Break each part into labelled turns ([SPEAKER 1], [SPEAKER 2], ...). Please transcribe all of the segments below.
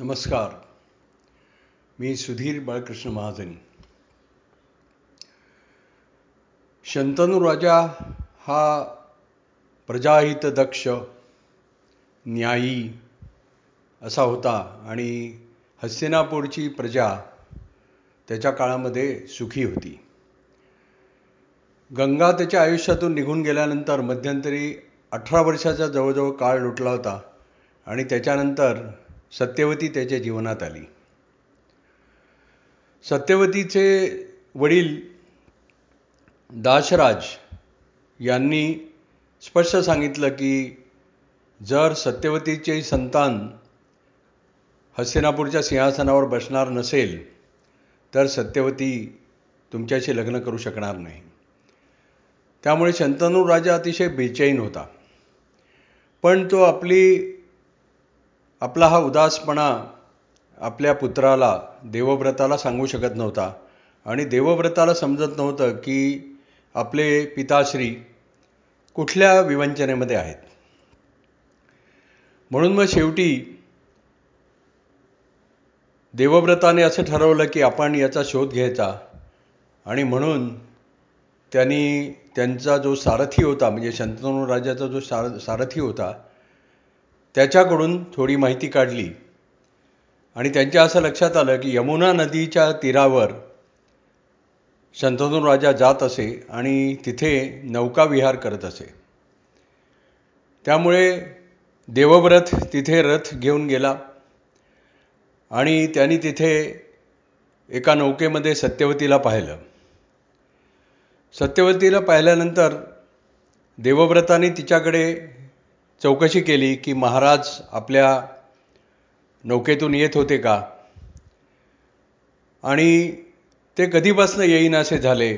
[SPEAKER 1] नमस्कार. मी सुधीर बाळकृष्ण महाजनी. शंतनू राजा हा प्रजाहित दक्ष न्यायी असा होता आणि हस्तिनापूरची प्रजा त्याच्या काळामध्ये सुखी होती. गंगा त्याच्या आयुष्यातून निघून गेल्यानंतर मध्यंतरी अठरा वर्षाचा जवळजवळ काळ लुटला होता आणि त्याच्यानंतर सत्यवती त्याच्या जीवनात आली. सत्यवतीचे वडील दाशराज यांनी स्पष्ट सांगितलं की जर सत्यवतीचे संतान हस्तिनापूरच्या सिंहासनावर बसणार नसेल तर सत्यवती तुमच्याशी लग्न करू शकणार नाही. त्यामुळे शंतनू राजा अतिशय बेचैन होता. पण तो आपली आपला हा उदासपणा आपल्या पुत्राला देवव्रताला सांगू शकत नव्हता. आणि देवव्रताला समजत नव्हतं की आपले पिताश्री कुठल्या विवंचनेमध्ये आहेत. म्हणून मग शेवटी देवव्रताने असं ठरवलं की आपण याचा शोध घ्यायचा. आणि म्हणून त्यांनी त्यांचा जो सारथी होता म्हणजे शंतनू राजाचा जो सार सारथी होता त्याच्याकडून थोडी माहिती काढली. आणि त्यांच्या असं लक्षात आलं की यमुना नदीच्या तीरावर शंतनू राजा जात असे आणि तिथे नौकाविहार करत असे. त्यामुळे देवव्रत तिथे रथ घेऊन गेला. आणि त्यांनी तिथे एका नौकेमध्ये सत्यवतीला पाहिलं. सत्यवतीला पाहिल्यानंतर देवव्रताने तिच्याकडे चौकशी केली की महाराज आपल्या नौकेतून येत होते का? आणि ते कधीपासून येईन असे झाले?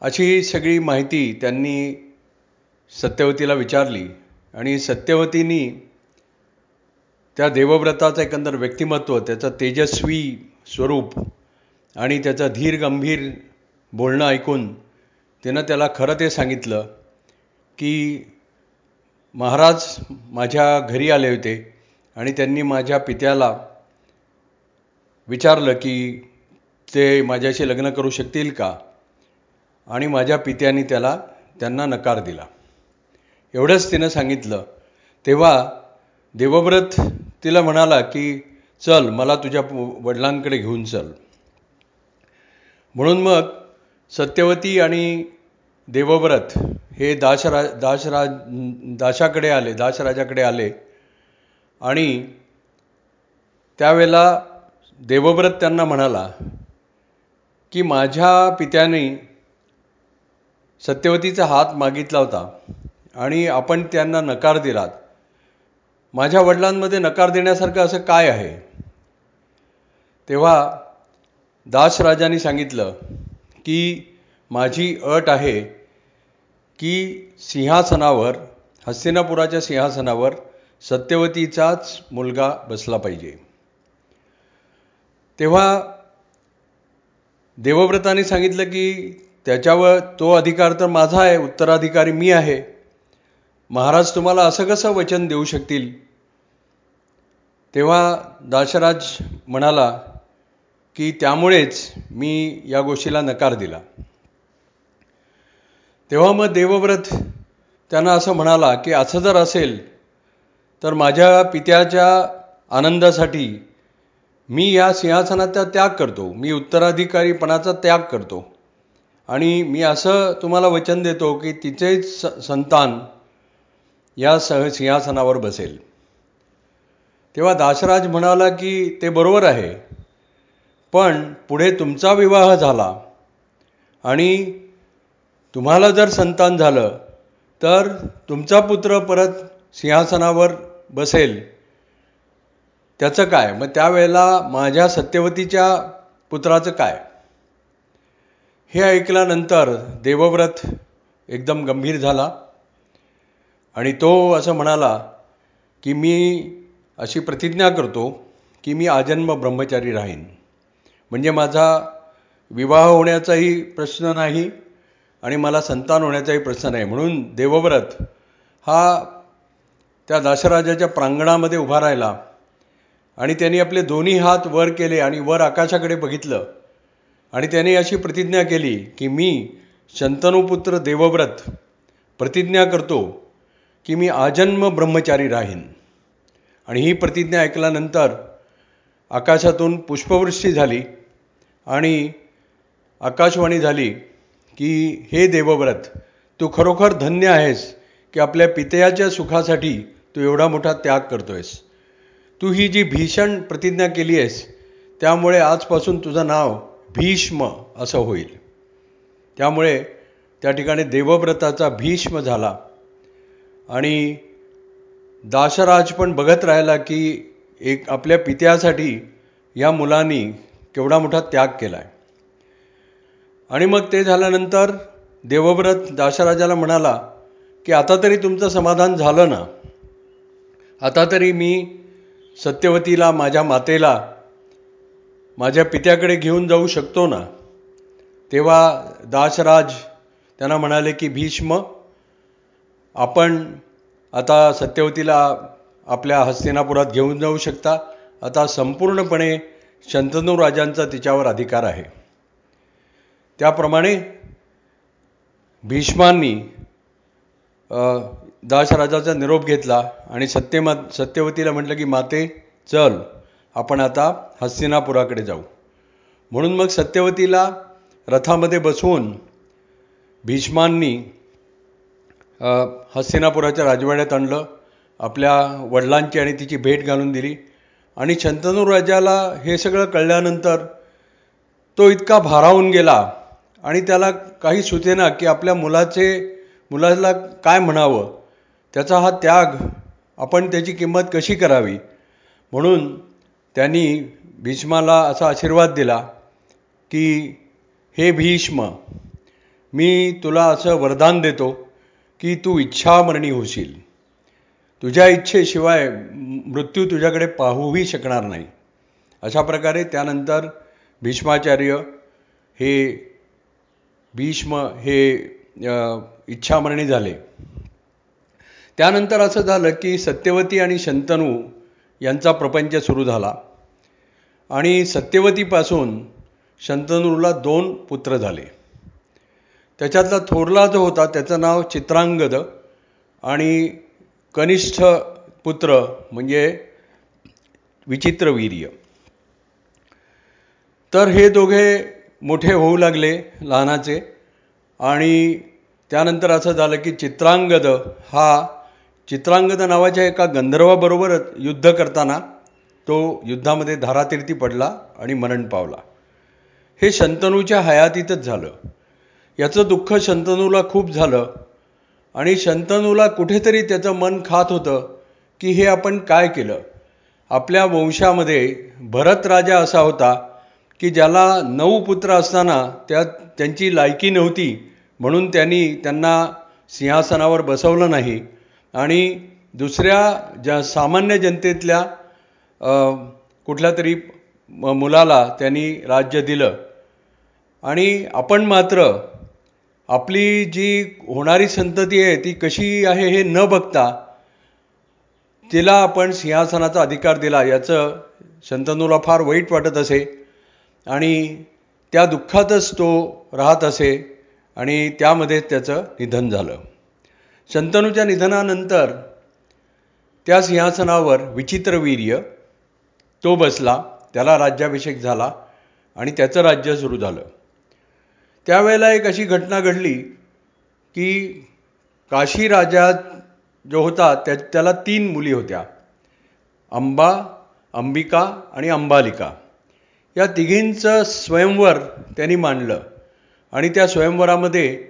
[SPEAKER 1] अशी सगळी माहिती त्यांनी सत्यवतीला विचारली. आणि सत्यवतीनी त्या देवव्रताचं एकंदर व्यक्तिमत्व त्याचं तेजस्वी स्वरूप आणि त्याचं धीर गंभीर बोलणं ऐकून तिनं त्याला खरं ते सांगितलं की महाराज माझ्या घरी आले होते आणि त्यांनी माझ्या पित्याला विचारलं की ते माझ्याशी लग्न करू शकतील का? आणि माझ्या पित्याने त्याला त्यांना नकार दिला. एवढंच तिनं सांगितलं. तेव्हा देवव्रत तिला म्हणाला की चल मला तुझ्या वडिलांकडे घेऊन चल. म्हणून मग सत्यवती आणि देवव्रत हे दाशरा दाशराज दाशाकडे आले दाशराजाकडे आले. आणि त्यावेळेला देवव्रत त्यांना म्हणाला की माझ्या पित्याने सत्यवतीचा हात मागितला होता आणि आपण त्यांना नकार दिलात. माझ्या वडिलांमध्ये नकार देण्यासारखं असं काय आहे? तेव्हा दासराजाने सांगितलं की माझी अट आहे की सिंहासनावर हस्तिनापुराच्या सिंहासनावर सत्यवतीचाच मुलगा बसला पाहिजे. तेव्हा देवव्रताने सांगितलं की त्याच्यावर तो अधिकार तर माझा आहे उत्तराधिकारी मी आहे. महाराज तुम्हाला असं कसं वचन देऊ शकतील? तेव्हा दाशराज म्हणाला की त्यामुळेच मी या गोष्टीला नकार दिला. तेव्हा मग देवव्रत त्यांना असं म्हणाला की असं जर असेल तर माझ्या पित्याच्या आनंदासाठी मी या सिंहासनाचा त्याग करतो. मी उत्तराधिकारीपणाचा त्याग करतो. आणि मी असं तुम्हाला वचन देतो की तिचेच संतान या सह सिंहासनावर बसेल. तेव्हा दासराज म्हणाला की ते बरोबर आहे पण पुढे तुमचा विवाह झाला आणि तुम्हाला जर संतान झालं तर तुमचा पुत्र परत सिंहासनावर बसेल. त्याचं काय? मग त्यावेळेला माझ्या सत्यवतीच्या पुत्राचं काय? हे ऐकल्यानंतर देवव्रत एकदम गंभीर झाला आणि तो असं म्हणाला की मी अशी प्रतिज्ञा करतो की मी आजन्म ब्रह्मचारी राहीन. म्हणजे माझा विवाह होण्याचाही प्रश्न नाही आणि मला संतान होण्याचाही प्रश्न नाही. म्हणून देवव्रत हा त्या दाशराजाच्या प्रांगणामध्ये उभा राहिला आणि त्यांनी आपले दोन्ही हात वर केले आणि वर आकाशाकडे बघितलं. आणि त्याने अशी प्रतिज्ञा केली की मी शंतनुपुत्र देवव्रत प्रतिज्ञा करतो की मी आजन्म ब्रह्मचारी राहीन. आणि ही प्रतिज्ञा ऐकल्यानंतर आकाशातून पुष्पवृष्टी झाली आणि आकाशवाणी झाली की हे देवव्रत तू खरोखर धन्य आहेस की आपल्या पितयाच्या सुखासाठी तू एवढा मोठा त्याग करतोयस. तू ही जी भीषण प्रतिज्ञा केली आहेस त्यामुळे आजपासून तुझं नाव भीष्म असं होईल. त्यामुळे त्या ठिकाणी देवव्रताचा भीष्म झाला. आणि दाशराज पण बघत राहिला की एक आपल्या पित्यासाठी या मुलांनी केवढा मोठा त्याग केला आहे आणि मग ते झाल्यानंतर देवव्रत दाशराजाला म्हणाला की आता तरी तुमचं समाधान झालं ना? आता तरी मी सत्यवतीला माझ्या मातेला माझ्या पित्याकडे घेऊन जाऊ शकतो ना? तेव्हा दासराज त्यांना म्हणाले की भीष्म आपण आता सत्यवतीला आपल्या हस्तिनापुरात घेऊन जाऊ शकता. आता संपूर्णपणे शंतनू राजांचा तिच्यावर अधिकार आहे. त्याप्रमाणे भीष्मांनी दासराजाचा निरोप घेतला आणि सत्यमा सत्यवतीला म्हटलं की माते चल आपण आता हस्तिनापुराकडे जाऊ. म्हणून मग सत्यवतीला रथामध्ये बसवून भीष्मांनी हस्तिनापुराच्या राजवाड्यात आणलं आपल्या वडिलांची आणि तिची भेट घालून दिली. आणि शंतनू राजाला हे सगळं कळल्यानंतर तो इतका भारावून गेला आणि त्याला काही सुचेना की आपल्या मुलाचे मुलाला काय म्हणावं? त्याचा हा त्याग आपण त्याची किंमत कशी करावी? म्हणून त्यांनी भीष्माला असा आशीर्वाद दिला की हे भीष्म मी तुला असं वरदान देतो की तू इच्छामरणी होशील. तुझ्या इच्छेशिवाय मृत्यू तुझ्याकडे पाहूही शकणार नाही. अशा प्रकारे त्यानंतर भीष्माचार्य हे भीष्म हे इच्छामरणी झाले. त्यानंतर असं झालं की सत्यवती आणि शंतनू यांचा प्रपंच सुरू झाला. आणि सत्यवतीपासून शंतनूला दोन पुत्र झाले. त्याच्यातला थोरला जो होता त्याचं नाव चित्रांगद आणि कनिष्ठ पुत्र म्हणजे विचित्रवीर्य. तर हे दोघे मोठे होऊ लागले लहानाचे. आणि त्यानंतर असं झालं की चित्रांगद हा चित्रांगद नावाच्या एका गंधर्वाबरोबर युद्ध करताना तो युद्धामध्ये धारातीर्थी पडला आणि मरण पावला. हे शंतनूच्या हयातीतच झालं. याचं दुःख शंतनूला खूप झालं आणि शंतनूला कुठेतरी त्याचं मन खात होतं की हे आपण काय केलं? आपल्या वंशामध्ये भरत राजा असा होता की ज्याला नऊ पुत्र असताना त्या त्यांची लायकी नव्हती म्हणून त्यांनी त्यांना सिंहासनावर बसवलं नाही. आणि दुसऱ्या ज्या सामान्य जनतेतल्या कुठल्या तरी मुलाला त्यांनी राज्य दिलं. आणि आपण मात्र आपली जी होणारी संतती आहे ती कशी आहे हे न बघता तिला आपण सिंहासनाचा अधिकार दिला याचं शंतनूला फार वाईट वाटत असे. आणि त्या दुःखातच तो राहत असे आणि त्यामध्ये त्याचं निधन झालं. शंतनूच्या निधनानंतर त्या सिंहासनावर विचित्रवीर्य तो बसला त्याला राज्याभिषेक झाला आणि त्याचं राज्य सुरू झालं. त्यावेळेला एक अशी घटना घडली की काशी राजा जो होता त्या त्याला तीन मुली होत्या. अंबा अंबिका आणि अंबालिका. या तिघींचं स्वयंवर त्यांनी मांडलं आणि त्या स्वयंवरामध्ये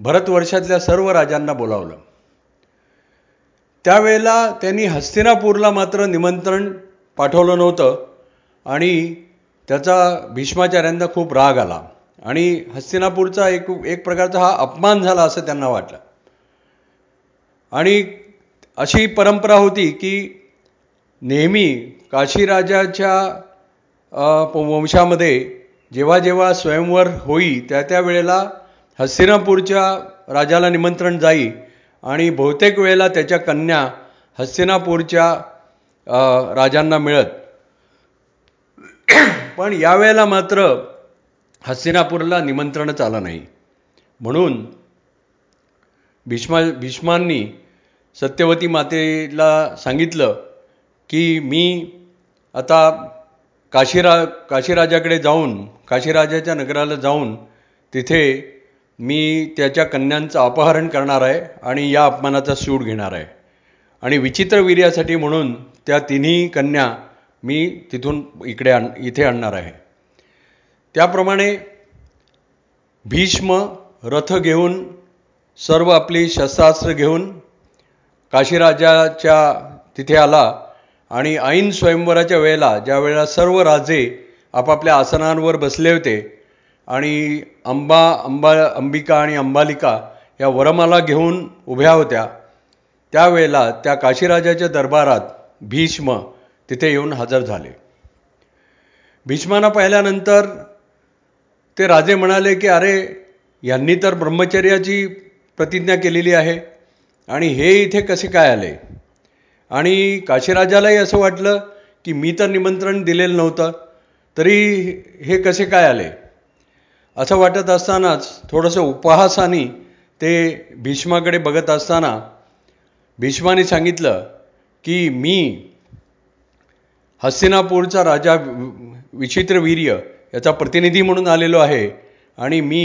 [SPEAKER 1] भरतवर्षातल्या सर्व राजांना बोलावलं. त्यावेळेला त्यांनी हस्तिनापूरला मात्र निमंत्रण पाठवलं नव्हतं आणि त्याचा भीष्माचार्यांना खूप राग आला आणि हस्तिनापूरचा एक एक प्रकारचा हा अपमान झाला असं त्यांना वाटलं. आणि अशी परंपरा होती की नेहमी काशीराजाच्या वंशामध्ये जेव्हा जेव्हा स्वयंवर होई त्या त्या वेळेला हस्तिनापूरच्या राजाला निमंत्रण जाई आणि बहुतेक वेळेला त्याच्या कन्या हस्तिनापूरच्या राजांना मिळत. पण यावेळेला मात्र हस्तिनापूरला निमंत्रणच आलं नाही. म्हणून भीष्मा भीष्मांनी सत्यवती मातेला सांगितलं की मी आता काशीरा काशीराजाकडे जाऊन काशीराजाच्या नगराला जाऊन तिथे मी त्याच्या कन्यांचं अपहरण करणार आहे आणि या अपमानाचा सूड घेणार आहे. आणि विचित्र वीर्यासाठी म्हणून त्या तिन्ही कन्या मी तिथून इकडे आण इथे आणणार आहे. त्याप्रमाणे भीष्म रथ घेऊन सर्व आपली शस्त्रास्त्र घेऊन काशीराजाच्या तिथे आला. आणि ऐन स्वयंवराच्या वेळेला ज्या वेळेला सर्व राजे आपापल्या आसनांवर बसले होते आणि अंबा अंबा अंबिका आणि अंबालिका या वरमाला घेऊन उभ्या होत्या त्यावेळेला त्या काशीराजाच्या दरबारात भीष्म तिथे येऊन हजर झाले. भीष्मांना पाहिल्यानंतर ते राजे म्हणाले की अरे यांनी तर ब्रह्मचर्याची प्रतिज्ञा केलेली आहे आणि हे इथे कसे काय आले? आणि काशीराजालाही असं वाटलं की मी तर निमंत्रण दिलेलं नव्हतं तरी हे कसे काय आले? असं वाटत असतानाच थोडंसं उपहासाने ते भीष्माकडे बघत असताना भीष्माने सांगितलं की मी हस्तिनापूरचा राजा विचित्र वीर्य याचा प्रतिनिधी म्हणून आलेलो आहे आणि मी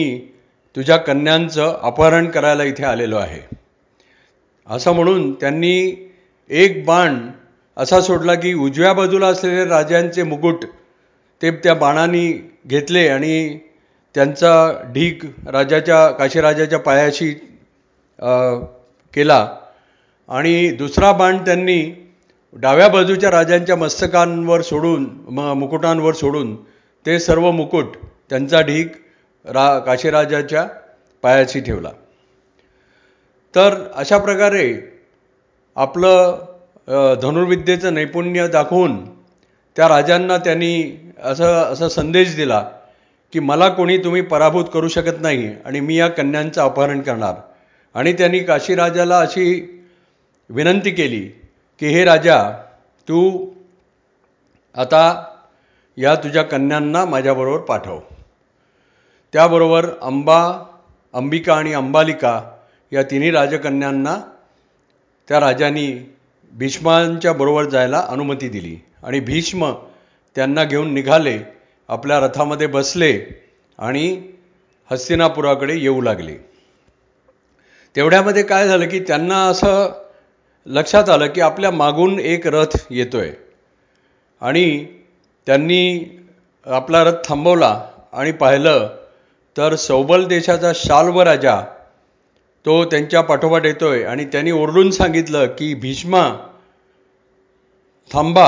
[SPEAKER 1] तुझ्या कन्यांचं अपहरण करायला इथे आलेलो आहे. असं म्हणून त्यांनी एक बाण असा सोडला की उजव्या बाजूला असलेले राजांचे मुकुट ते त्या बाणाने घेतले आणि त्यांचा ढीक राजाच्या काशीराजाच्या पायाशी केला. आणि दुसरा बाण त्यांनी डाव्या बाजूच्या राजांच्या मस्तकांवर सोडून म मुकुटांवर सोडून ते सर्व मुकुट त्यांचा ढीक रा काशीराजाच्या पायाशी ठेवला. तर अशा प्रकारे आपलं धनुर्विद्येचं नैपुण्य दाखवून त्या राजांना त्यांनी असं असा संदेश दिला की मला कोणी तुम्ही पराभूत करू शकत नाही आणि मी या कन्यांचं अपहरण करणार. आणि त्यांनी काशीराजाला अशी विनंती केली की हे राजा तू आता या तुझ्या कन्यांना माझ्याबरोबर पाठव. त्याबरोबर अंबा अंबिका आणि अंबालिका या तिन्ही राजकन्यांना त्या राजांनी भीष्मांच्या बरोबर जायला अनुमती दिली. आणि भीष्म त्यांना घेऊन निघाले आपल्या रथामध्ये बसले आणि हस्तिनापुराकडे येऊ लागले. तेवढ्यामध्ये काय झालं की त्यांना असं लक्षात आलं की आपल्या मागून एक रथ येतोय. आणि त्यांनी आपला रथ थांबवला आणि पाहिलं तर सौबल देशाचा शाल्व राजा तो त्यांच्या पाठोपाठ येतोय. आणि त्यांनी ओरडून सांगितलं की भीष्मा थांबा.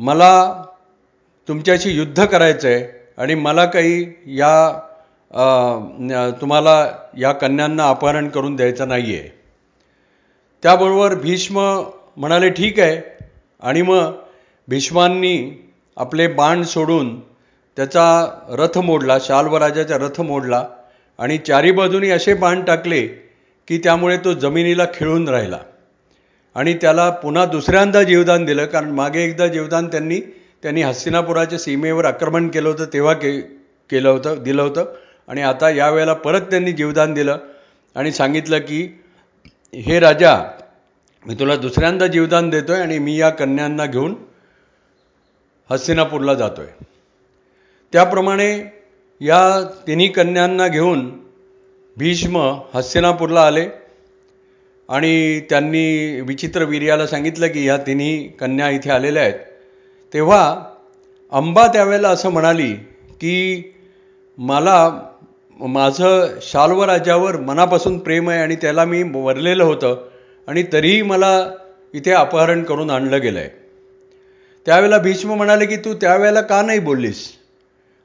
[SPEAKER 1] मला तुमच्याशी युद्ध करायचं आहे आणि मला काही या तुम्हाला या कन्यांना अपहरण करून द्यायचं नाही आहे त्याबरोबर भीष्म म्हणाले ठीक आहे. आणि मग भीष्मांनी आपले बाण सोडून त्याचा रथ मोडला शाल्वराजाचा रथ मोडला. आणि चारी बाजूनी असे बाण टाकले की त्यामुळे तो जमिनीला खिळून राहिला. आणि त्याला पुन्हा दुसऱ्यांदा जीवदान दिलं कारण मागे एकदा जीवदान त्यांनी त्यांनी हस्तिनापुराच्या सीमेवर आक्रमण केलं होतं तेव्हा के केलं होतं दिलं होतं. आणि आता यावेळेला परत त्यांनी जीवदान दिलं आणि सांगितलं की हे राजा मी तुला दुसऱ्यांदा जीवदान देतोय आणि मी या कन्यांना घेऊन हस्तिनापूरला जातोय. त्याप्रमाणे या तिन्ही कन्यांना घेऊन भीष्म हस्तिनापूरला आले आणि त्यांनी विचित्र वीर्याला सांगितलं की ह्या तिन्ही कन्या इथे आलेल्या आहेत. तेव्हा अंबा त्यावेळेला असं म्हणाली की मला माझं शाल्वराजावर मनापासून प्रेम आहे आणि त्याला मी वरलेलं होतं आणि तरीही मला इथे अपहरण करून आणलं गेलं आहे त्यावेळेला भीष्म म्हणाले की तू त्यावेळेला का नाही बोललीस?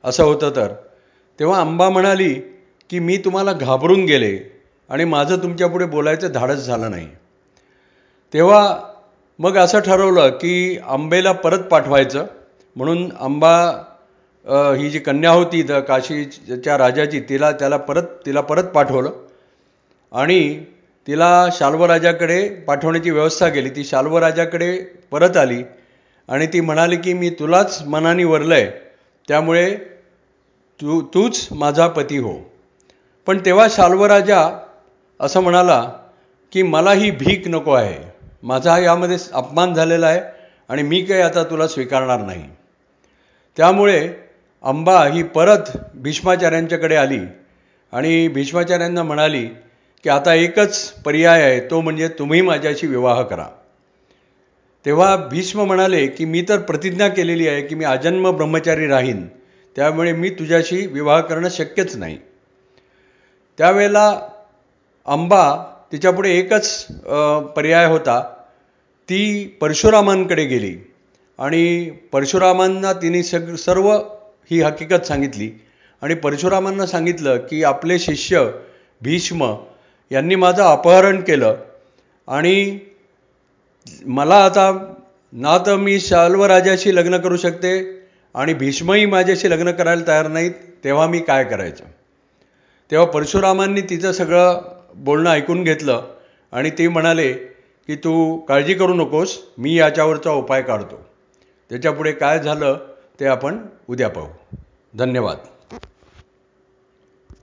[SPEAKER 1] असं होतं तर. तेव्हा अंबा म्हणाली की मी तुम्हाला घाबरून गेले आणि माझं तुमच्यापुढे बोलायचं धाडस झालं नाही. तेव्हा मग असं ठरवलं की आंबेला परत पाठवायचं. म्हणून अंबा ही जी कन्या होती द काशीच्या राजाची तिला त्याला परत तिला परत पाठवलं. आणि तिला शाल्वराजाकडे पाठवण्याची व्यवस्था केली. ती शाल्वराजाकडे परत आली आणि ती म्हणाली की मी तुलाच मनाने वरलं आहे त्यामुळे तू तूच माझा पती हो. पण तेव्हा शाल्वराजा असं म्हणाला की मला ही भीक नको आहे. माझा यामध्ये अपमान झालेला आहे आणि मी काही आता तुला स्वीकारणार नाही. त्यामुळे अंबा ही परत भीष्माचार्यांच्याकडे आली आणि भीष्माचार्यांना म्हणाली की आता एकच पर्याय आहे तो म्हणजे तुम्ही माझ्याशी विवाह करा. तेव्हा भीष्म म्हणाले की मी तर प्रतिज्ञा केलेली आहे की मी आजन्म ब्रह्मचारी राहीन. त्यामुळे मी तुझ्याशी विवाह करणं शक्यच नाही. त्यावेळेला अंबा तिच्यापुढे एकच पर्याय होता. ती परशुरामांकडे गेली आणि परशुरामांना तिने सग सर्व ही हकीकत सांगितली आणि परशुरामांना सांगितलं की आपले शिष्य भीष्म यांनी माझं अपहरण केलं आणि मला आता ना तर मी शाल्वराजाशी लग्न करू शकते आणि भीष्मही माझ्याशी लग्न करायला तयार नाहीत तेव्हा मी काय करायचं? तेव्हा परशुरामांनी तिचं सगळं बोलणं ऐकून घेतलं आणि ते म्हणाले की तू काळजी करू नकोस मी याच्यावरचा उपाय काढतो. त्याच्यापुढे काय झालं ते आपण उद्या पाहू. धन्यवाद.